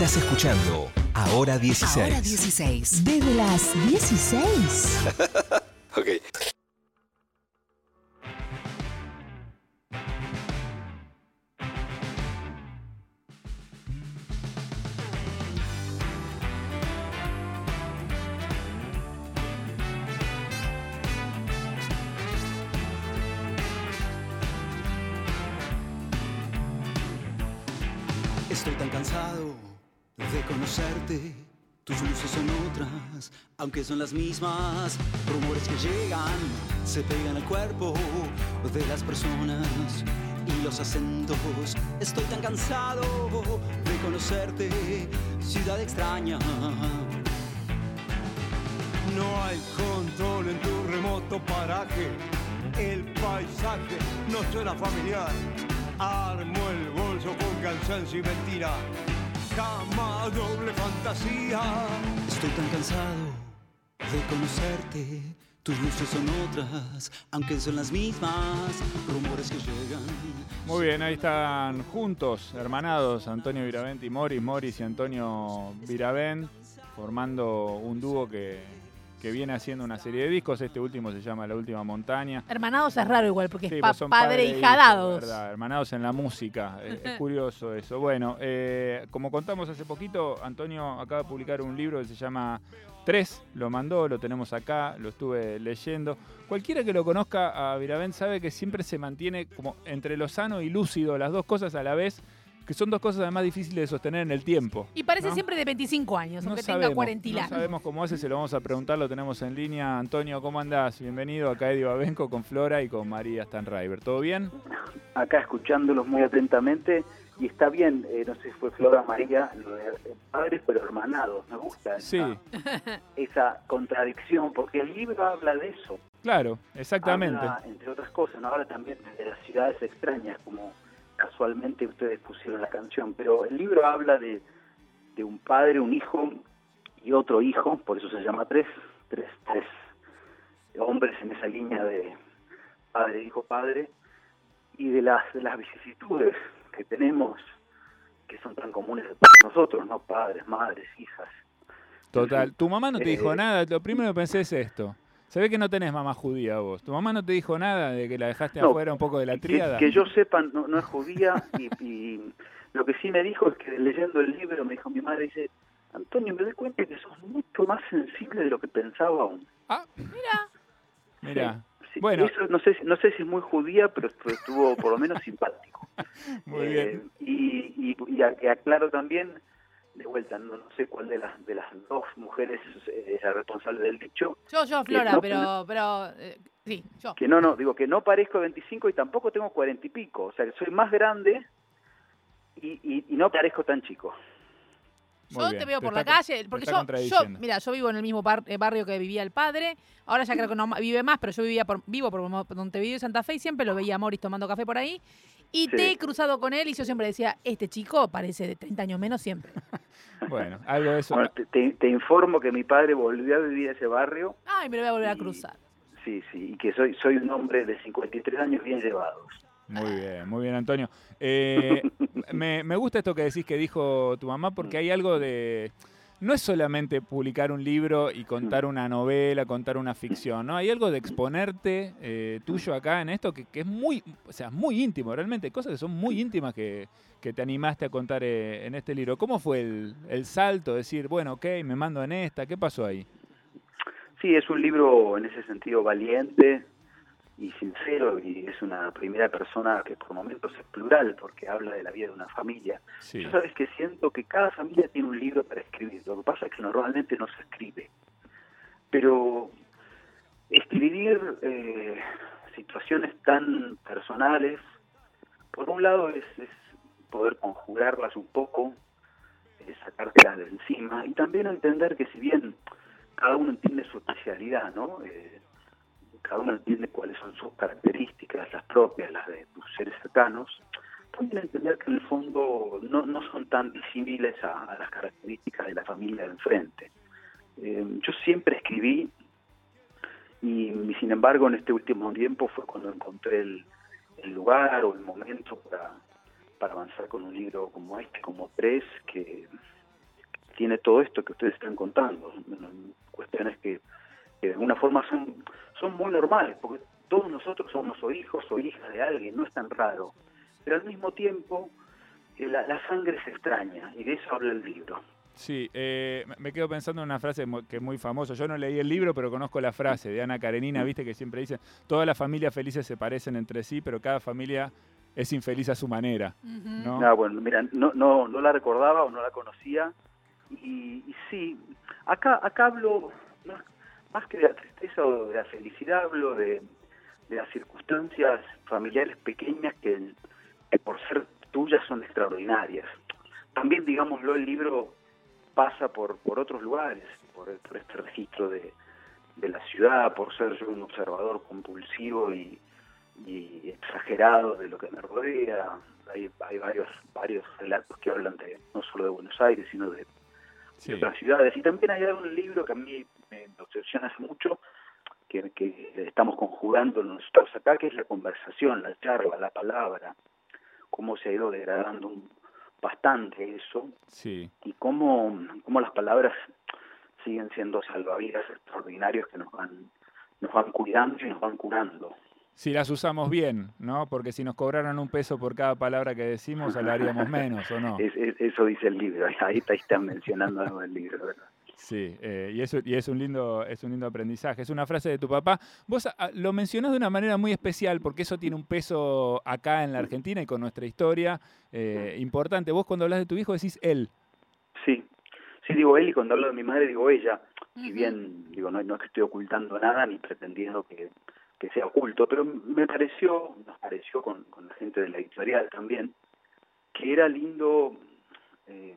Estás escuchando Ahora 16. Ahora 16. Desde las 16. Ok. Conocerte. Tus luces son otras, aunque son las mismas. Rumores que llegan, se pegan al cuerpo de las personas y los acentos. Estoy tan cansado de conocerte, ciudad extraña. No hay control en tu remoto paraje. El paisaje no suena familiar. Armo el bolso con cansancio y mentira. Cama doble fantasía. Estoy tan cansado de conocerte. Tus luces son otras, aunque son las mismas. Rumores que llegan. Muy bien, ahí están juntos, hermanados, Antonio Viravent y Moris, Moris y Antonio Viravent, formando un dúo que, que viene haciendo una serie de discos. Este último se llama La Última Montaña. Hermanados es raro igual, porque Sí, es pa- pues padre e y jadados. ¿verdad? Hermanados en la música. Es, es curioso eso. Bueno, eh, como contamos hace poquito, Antonio acaba de publicar un libro que se llama Tres. Lo mandó, lo tenemos acá, lo estuve leyendo. Cualquiera que lo conozca a Viravent sabe que siempre se mantiene como entre lo sano y lúcido, las dos cosas a la vez, que son dos cosas además difíciles de sostener en el tiempo. Y parece ¿no? siempre de 25 años, No aunque sabemos, tenga 40 y no sabemos cómo hace, se lo vamos a preguntar, lo tenemos en línea. Antonio, ¿cómo andás? Bienvenido acá Eddie Babenco con Flora y con María Stanriver. ¿Todo bien? acá escuchándolos muy atentamente y está bien, eh, no sé si fue Flora María, lo de eh, padres pero hermanados, me gusta esa, Sí, esa contradicción, porque el libro habla de eso, claro, exactamente. habla, entre otras cosas, ¿no? habla también de las ciudades extrañas, como casualmente ustedes pusieron la canción, pero el libro habla de, de un padre, un hijo y otro hijo, por eso se llama tres, tres, tres hombres en esa línea de padre, hijo, padre, y de las, de las vicisitudes que tenemos, que son tan comunes para nosotros, ¿no? Padres, madres, hijas. Total. Tu mamá no te dijo Eh, nada, lo primero que pensé es esto. Se ve que no tenés mamá judía vos. Tu mamá no te dijo nada de que la dejaste No, afuera un poco de la Que, tríada. que yo sepa, no, no es judía, y, y lo que sí me dijo es que leyendo el libro, me dijo mi madre, dice, Antonio, me doy cuenta que sos mucho más sensible de lo que pensaba aún. Ah, mira. Sí, Bueno. Eso no sé, si- no sé si es muy judía, pero estu- estuvo por lo menos simpático. Muy Eh, bien. Y, y, y aclaro también, de vuelta, no, no sé cuál de las de las dos mujeres eh, es la responsable del dicho, Yo, yo, Flora, no- pero, pero, eh, sí, yo. que no, no, digo que no parezco 25 y tampoco tengo 40 y pico, o sea que soy más grande y, y, y no parezco tan chico. Muy Yo bien, te veo te por la está calle, porque yo, yo, mira, yo vivo en el mismo bar- eh, barrio que vivía el padre, ahora ya creo que no vive más, pero yo vivía por, vivo por Montevideo y Santa Fe y siempre lo veía a Morris tomando café por ahí. Y Sí. te he cruzado con él y yo siempre decía, este chico parece de 30 años menos siempre. Bueno, algo de eso. Bueno, te, informo que mi padre volvió a vivir a ese barrio, Ay, me lo voy a volver a cruzar. sí, sí, y que soy soy un hombre de 53 años bien llevados. Muy bien, muy bien, Antonio. Eh, me, me gusta esto que decís que dijo tu mamá, porque hay algo de. No es solamente publicar un libro y contar una novela, contar una ficción, ¿no? Hay algo de exponerte eh, tuyo acá en esto que, que es muy, o sea, muy íntimo, realmente, cosas que son muy íntimas que, que te animaste a contar eh, en este libro. ¿Cómo fue el, el salto? Decir, bueno, ok, me mando en esta, ¿qué pasó ahí? Sí, es un libro en ese sentido valiente y sincero y es una primera persona que por momentos es plural porque habla de la vida de una familia. Sí. Yo sabes que siento que cada familia tiene un libro para escribir. Lo que pasa es que normalmente no se escribe. Pero escribir eh, situaciones tan personales, por un lado es, es poder conjugarlas un poco, eh, sacártelas de encima y también entender que si bien cada uno entiende su especialidad, ¿no? Eh, cada uno entiende cuáles son sus características, las propias, las de tus seres cercanos, también entender que en el fondo no, no son tan disímiles a, las características de la familia de enfrente. Eh, yo siempre escribí y, sin embargo en este último tiempo fue cuando encontré el, lugar o el momento para, para avanzar con un libro como este, como tres, que, tiene todo esto que ustedes están contando, cuestiones que, que de alguna forma son, son muy normales, porque todos nosotros somos o hijos o hijas de alguien, no es tan raro, pero al mismo tiempo eh, la, la sangre se extraña, y de eso habla el libro. Sí, eh, me- quedo pensando en una frase que es muy famosa. Yo no leí el libro, pero conozco la frase de Ana Karenina, viste, que siempre dice, todas las familias felices se parecen entre sí, pero cada familia es infeliz a su manera. ¿no? Ah, bueno, mira, no, no, no la recordaba o no la conocía. Y, y sí, acá, acá hablo más que de la tristeza o de la felicidad, hablo de, de las circunstancias familiares pequeñas que, que por ser tuyas son extraordinarias. También, digámoslo, el libro pasa por, por otros lugares, por, por este registro de, de la ciudad, por ser yo un observador compulsivo y, y exagerado de lo que me rodea. Hay, hay varios varios relatos que hablan de no solo de Buenos Aires, sino de, Sí. de otras ciudades. Y también hay un libro que a mí me obsesiona hace mucho, que, que estamos conjugando nosotros acá, que es la conversación, la charla, la palabra, cómo se ha ido degradando bastante eso Sí. y cómo, cómo las palabras siguen siendo salvavidas extraordinarios que nos van nos van cuidando y nos van curando. Si las usamos bien, ¿no? Porque si nos cobraran un peso por cada palabra que decimos, hablaríamos menos, ¿o no? Es- es- eso dice el libro, ahí está, ahí están mencionando algo del libro, ¿verdad? Sí, eh, y, eso, y es, un lindo, es un lindo aprendizaje. Es una frase de tu papá. Vos ah, lo mencionás de una manera muy especial porque eso tiene un peso acá en la Argentina y con nuestra historia eh, importante. Vos cuando hablas de tu hijo decís él. Sí, sí digo él y cuando hablo de mi madre digo ella, si bien digo no, no es que estoy ocultando nada ni pretendiendo que, que sea oculto, pero me pareció, nos pareció con, con la gente de la editorial también, que era lindo, eh,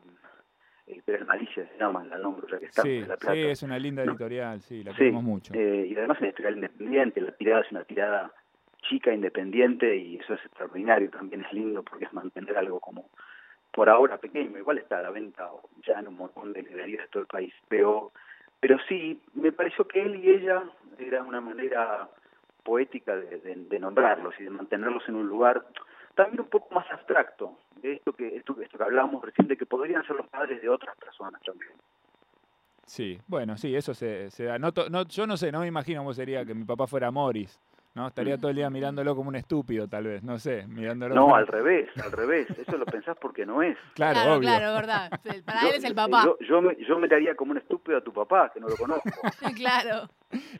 el Malicia se llama, la nombro ya que estamos Sí, en La sí, Plata. es una linda No. editorial, sí, la Sí, queremos mucho. eh, y además es una editorial independiente, la tirada es una tirada chica, independiente, y eso es extraordinario, también es lindo porque es mantener algo como por ahora pequeño, igual está a la venta ya en un montón de librerías de todo el país, pero, pero sí, me pareció que él y ella era una manera poética de, de- de nombrarlos y de mantenerlos en un lugar también un poco más abstracto, de esto que, esto, que hablábamos recién, de que podrían ser los padres de otras personas también. Sí, bueno, sí, eso se, se da. No, no, yo no sé, no me imagino cómo sería que mi papá fuera Morris, ¿no? Estaría todo el día mirándolo como un estúpido, tal vez, no sé, mirándolo. No, como- al revés, al revés. Eso lo pensás porque no es. Claro, Claro, obvio. claro, verdad. Para Yo- él es el papá. Yo, yo, me, yo miraría como un estúpido a tu papá, que no lo conozco. claro.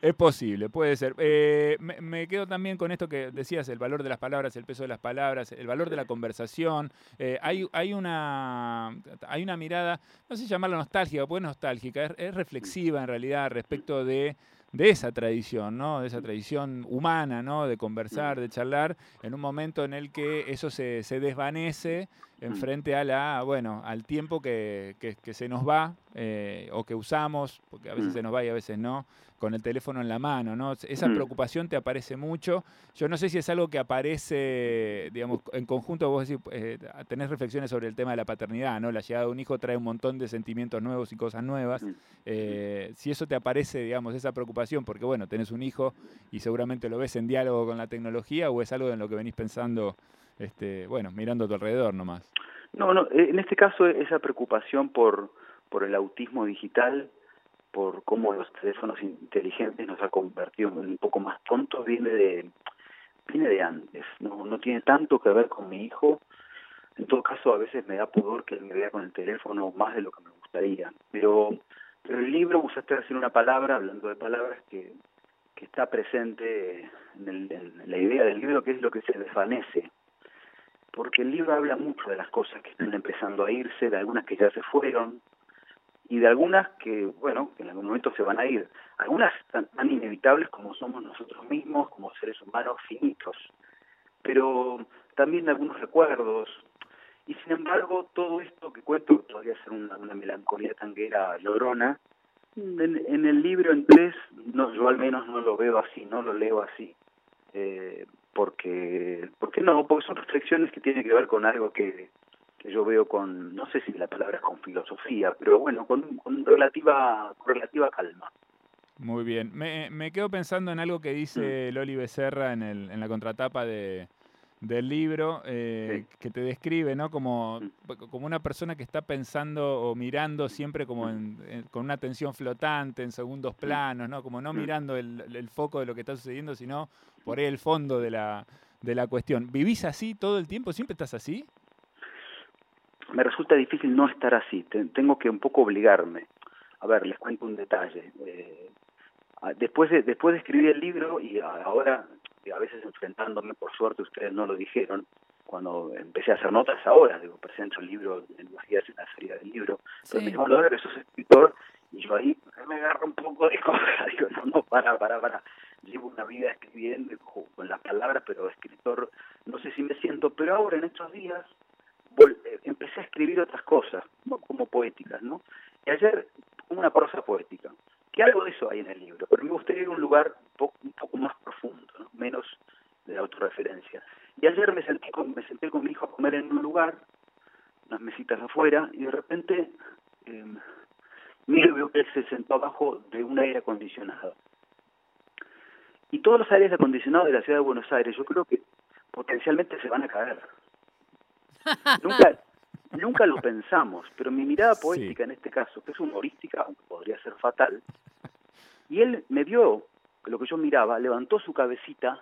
Es posible, puede ser. Eh, me, me quedo también con esto que decías, el valor de las palabras, el peso de las palabras, el valor de la conversación. Eh, hay, hay, una, hay una mirada, no sé si llamarla nostálgica, porque es nostálgica, es, es reflexiva en realidad respecto de, de esa tradición, ¿no? De esa tradición humana, ¿no? De conversar, de charlar, en un momento en el que eso se, se desvanece en frente a la, bueno, al tiempo que, que- que se nos va eh, o que usamos, porque a veces Mm. se nos va y a veces no, con el teléfono en la mano, ¿no? Esa Mm. preocupación te aparece mucho. Yo no sé si es algo que aparece, digamos, en conjunto, vos decís, eh, tenés reflexiones sobre el tema de la paternidad, ¿no? La llegada de un hijo trae un montón de sentimientos nuevos y cosas nuevas. Mm. Eh, si eso te aparece, digamos, esa preocupación, porque bueno, tenés un hijo y seguramente lo ves en diálogo con la tecnología, o es algo en lo que venís pensando, este, bueno, mirando a tu alrededor nomás. No, no, eh, en este caso esa preocupación por, por el autismo digital, por cómo los teléfonos inteligentes nos ha convertido en un poco más tontos, viene de, viene de antes, no, no tiene tanto que ver con mi hijo. En todo caso, a veces me da pudor que él me vea con el teléfono más de lo que me gustaría. Pero, pero el libro usaste decir una palabra, hablando de palabras, que, que está presente en, el- en la idea del libro, que es lo que se desvanece porque el libro habla mucho de las cosas que están empezando a irse, de algunas que ya se fueron y de algunas que, bueno, que en algún momento se van a ir. Algunas tan, tan inevitables como somos nosotros mismos, como seres humanos finitos, pero también de algunos recuerdos. Y sin embargo, todo esto que cuento, que podría ser una, una melancolía tanguera llorona, en, en el libro en tres, no, yo al menos no lo veo así, no lo leo así. Eh, porque, porque no, porque son reflexiones que tienen que ver con algo que, que yo veo con, no sé si la palabra es con filosofía, pero bueno, con, con relativa, con relativa calma. Muy bien. Me, me quedo pensando en algo que dice Loli Becerra en, el, en la contratapa de, del libro eh, que te describe, ¿no? Como, Mm. como una persona que está pensando o mirando siempre como en- en- con una atención flotante, en segundos planos, ¿no? Como no Mm. mirando el, el foco de lo que está sucediendo, sino por ahí el fondo de la, de la cuestión. ¿Vivís así todo el tiempo? ¿Siempre estás así? Me resulta difícil no estar así. Te- tengo que un poco obligarme. A ver, les cuento un detalle. Eh, después, de, después de escribir el libro y ahora, a veces enfrentándome, por suerte ustedes no lo dijeron, cuando empecé a hacer notas ahora, digo, presento el libro en los días en la feria del libro, pero Sí. me dijo, ahora que sos escritor, y yo ahí me agarro un poco de cosa, digo, no, no, para, para, para. Llevo una vida escribiendo con las palabras, pero escritor, no sé si me siento, pero ahora en estos días empecé a escribir otras cosas, ¿no? como poéticas, ¿no? Y ayer una prosa poética, que algo de eso hay en el libro, pero me gustaría ir a un lugar un poco, un poco más profundo, ¿no? menos de autorreferencia. Y ayer me senté, con, me senté con mi hijo a comer en un lugar, unas mesitas afuera, y de repente eh, miro y veo que él se sentó abajo de un aire acondicionado. Y todos los aires acondicionados de la ciudad de Buenos Aires, yo creo que potencialmente se van a caer. Nunca, nunca lo pensamos, pero mi mirada Sí. poética en este caso, que es humorística, aunque podría ser fatal, y él me vio lo que yo miraba, levantó su cabecita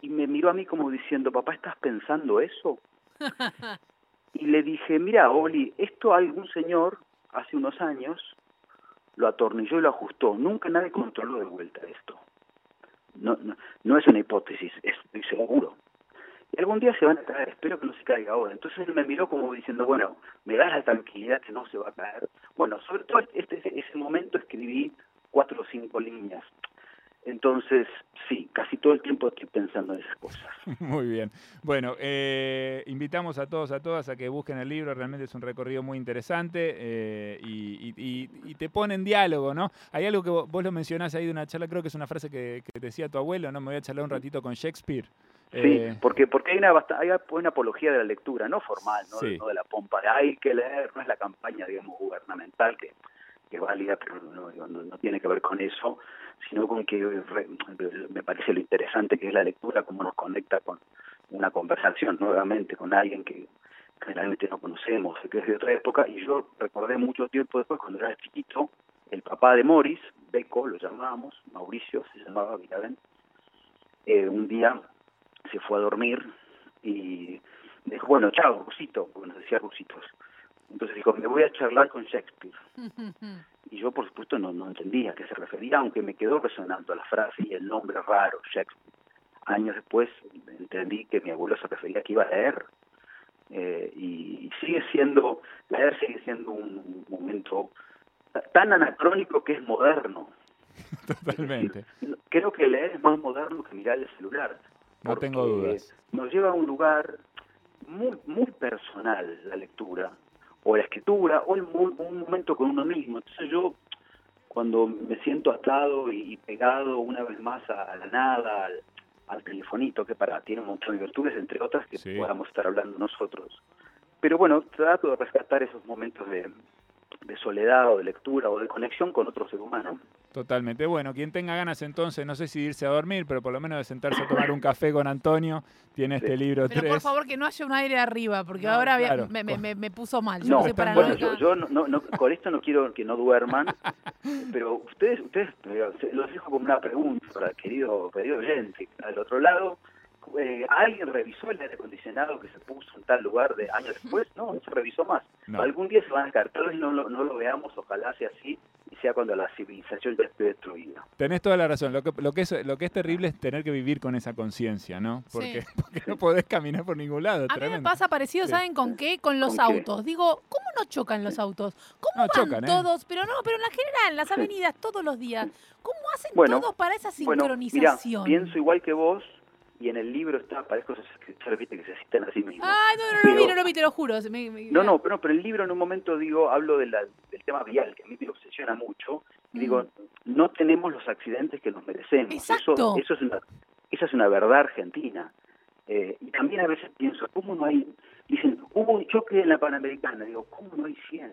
y me miró a mí como diciendo, papá, ¿estás pensando eso? Y le dije, mira, Oli, esto algún señor hace unos años lo atornilló y lo ajustó. Nunca nadie controló de vuelta esto. No, no, no es una hipótesis, es, estoy seguro. Y algún día se van a caer, espero que no se caiga ahora. Entonces él me miró como diciendo, bueno, me da la tranquilidad que no se va a caer. Bueno, sobre todo este, ese momento escribí cuatro o cinco líneas. Entonces, sí, casi todo el tiempo estoy pensando en esas cosas. Muy bien. Bueno, eh, invitamos a todos, a todas a que busquen el libro. Realmente es un recorrido muy interesante eh, y, y- y- y te pone en diálogo, ¿no? Hay algo que vos, vos lo mencionás ahí de una charla, creo que es una frase que, que decía tu abuelo, ¿no? Me voy a charlar un ratito con Shakespeare. Sí, Eh, porque porque hay una hay una apología de la lectura, no formal, no, Sí. no de la pompa de hay que leer, no es la campaña, digamos, gubernamental que, que es válida, pero no, no, no tiene que ver con eso, sino con que re- me parece lo interesante que es la lectura, cómo nos conecta con una conversación nuevamente con alguien que generalmente no conocemos, que es de otra época, y yo recordé mucho tiempo después, cuando era chiquito, el papá de Morris, Beco, lo llamábamos, Mauricio se llamaba Viravent, eh, un día se fue a dormir y dijo, bueno, chao, Rusito, porque nos decía Rusitos. Entonces dijo, me voy a charlar con Shakespeare. Y yo, por supuesto, no, no entendía a qué se refería, aunque me quedó resonando la frase y el nombre raro, Shakespeare. Años después entendí que mi abuelo se refería a que iba a leer. Eh, y sigue siendo, leer sigue siendo un momento tan anacrónico que es moderno. totalmente. Creo que leer es más moderno que mirar el celular. No tengo dudas. Nos lleva a un lugar muy, muy personal la lectura, o la escritura, o el un momento con uno mismo. Entonces yo, cuando me siento atado y pegado una vez más a, a la nada, al, al telefonito, que para tiene un montón de virtudes, entre otras, que Sí. podamos estar hablando nosotros. Pero bueno, trato de rescatar esos momentos de, de soledad o de lectura o de conexión con otro ser humano. Totalmente. Bueno, quien tenga ganas entonces, no sé si irse a dormir, pero por lo menos de sentarse a tomar un café con Antonio, tiene este libro Pero 3. por favor que no haya un aire arriba, porque No, ahora claro. me, me- me- me puso mal. Yo No, no, soy están bueno, yo, yo no, no, no- con esto no quiero que no duerman, pero ustedes, ustedes se- los dejo como una pregunta para el querido, querido oyente. Al otro lado, eh, ¿alguien revisó el aire acondicionado que se puso en tal lugar de años después? No, no se revisó más. No. Algún día se van a caer, tal vez no, lo- no lo veamos, ojalá sea así, y sea cuando la civilización ya esté destruida. Tenés toda la razón. Lo que, lo, que es, lo que es terrible es tener que vivir con esa conciencia, ¿no? Porque, porque no podés caminar por ningún lado. A mí me tremendo. pasa parecido, Sí. ¿saben con qué? Con los ¿Con qué? autos. Digo, ¿cómo no chocan los autos? ¿Cómo No, van chocan, ¿eh? todos? Pero no, pero en la general, en las avenidas, todos los días. ¿Cómo hacen Bueno, todos para esa Bueno, sincronización? pienso igual que vos, y en el libro está, parezco escritores, viste, que se citan a sí mismos. Ay, no, no, no, lo vi, Pero- no lo vi, te lo juro. se me- me- No, no, pero, pero el libro en un momento digo, hablo de la- del tema vial, que a mí me obsesiona mucho, y digo, no tenemos los accidentes que nos merecemos. Mm. Exacto. Eso, eso es una, esa es una verdad argentina. Eh, y también a veces pienso, ¿cómo no hay? Dicen, hubo un choque en la Panamericana. Digo, ¿cómo no hay 100?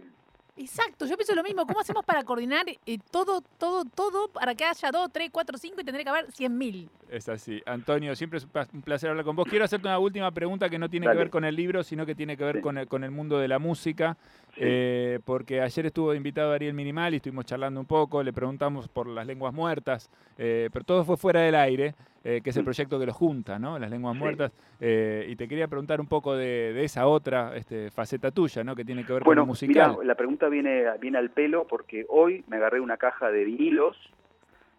Exacto, yo pienso lo mismo. ¿Cómo hacemos para coordinar eh, todo, todo, todo para que haya dos, tres, cuatro, cinco y tendría que haber cien mil? Es así. Antonio, siempre es un placer hablar con vos. Quiero hacerte una última pregunta que no tiene que ver con el libro, sino que tiene que ver Sí. con el, con el mundo de la música. Sí. Eh, porque ayer estuvo invitado Ariel Minimal y estuvimos charlando un poco, le preguntamos por las lenguas muertas, eh, pero todo fue fuera del aire, eh, que es el Mm. proyecto que los junta, ¿no? Las lenguas Sí. muertas. Eh, y te quería preguntar un poco de, de esa otra este, faceta tuya, ¿no? Que tiene que ver Bueno, con lo musical. mira, la pregunta viene, viene al pelo porque hoy me agarré una caja de vinilos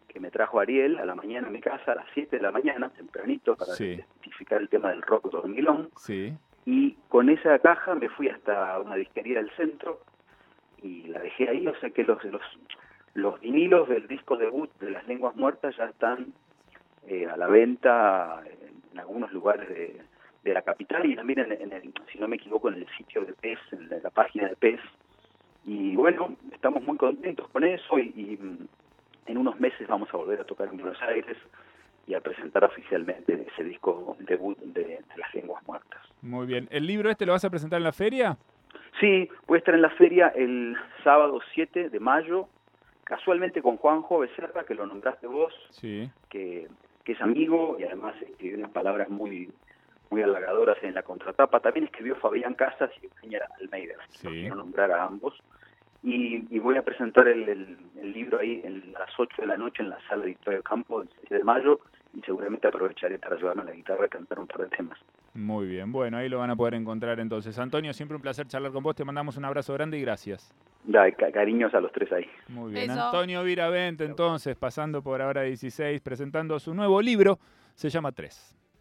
que me trajo Ariel a la mañana a mi casa, a las 7 de la mañana, tempranito, para Sí. identificar el tema del rock dormilón. Sí. Y con esa caja me fui hasta una disquería del centro y la dejé ahí. O sea que los, los, los vinilos del disco debut de Las Lenguas Muertas ya están eh, a la venta en, algunos lugares de, de la capital y también, en, en el, si no me equivoco, en el sitio de PES, en la, la página de PES. Y bueno, estamos muy contentos con eso y, y, mm, en unos meses vamos a volver a tocar en Buenos Aires y a presentar oficialmente ese disco debut de, de Las Lenguas Muertas. Muy bien. ¿El libro este lo vas a presentar en la feria? Sí, voy a estar en la feria el sábado 7 de mayo, casualmente con Juanjo Becerra, que lo nombraste vos, Sí. que, que es amigo y además escribió unas palabras muy muy halagadoras en la contratapa. También escribió Fabián Casas y Eugenia Almeida, Sí. quiero nombrar a ambos. Y, y voy a presentar el, el- el libro ahí en las 8 de la noche en la sala de Victoria Campo el 7 de mayo y seguramente aprovecharé para llevarme la guitarra y cantar un par de temas. Muy bien, bueno, ahí lo van a poder encontrar entonces. Antonio, siempre un placer charlar con vos, te mandamos un abrazo grande y gracias. Ca- cariños a los tres ahí. Muy bien. Antonio Viravente entonces, pasando por ahora 16, presentando su nuevo libro, se llama Tres.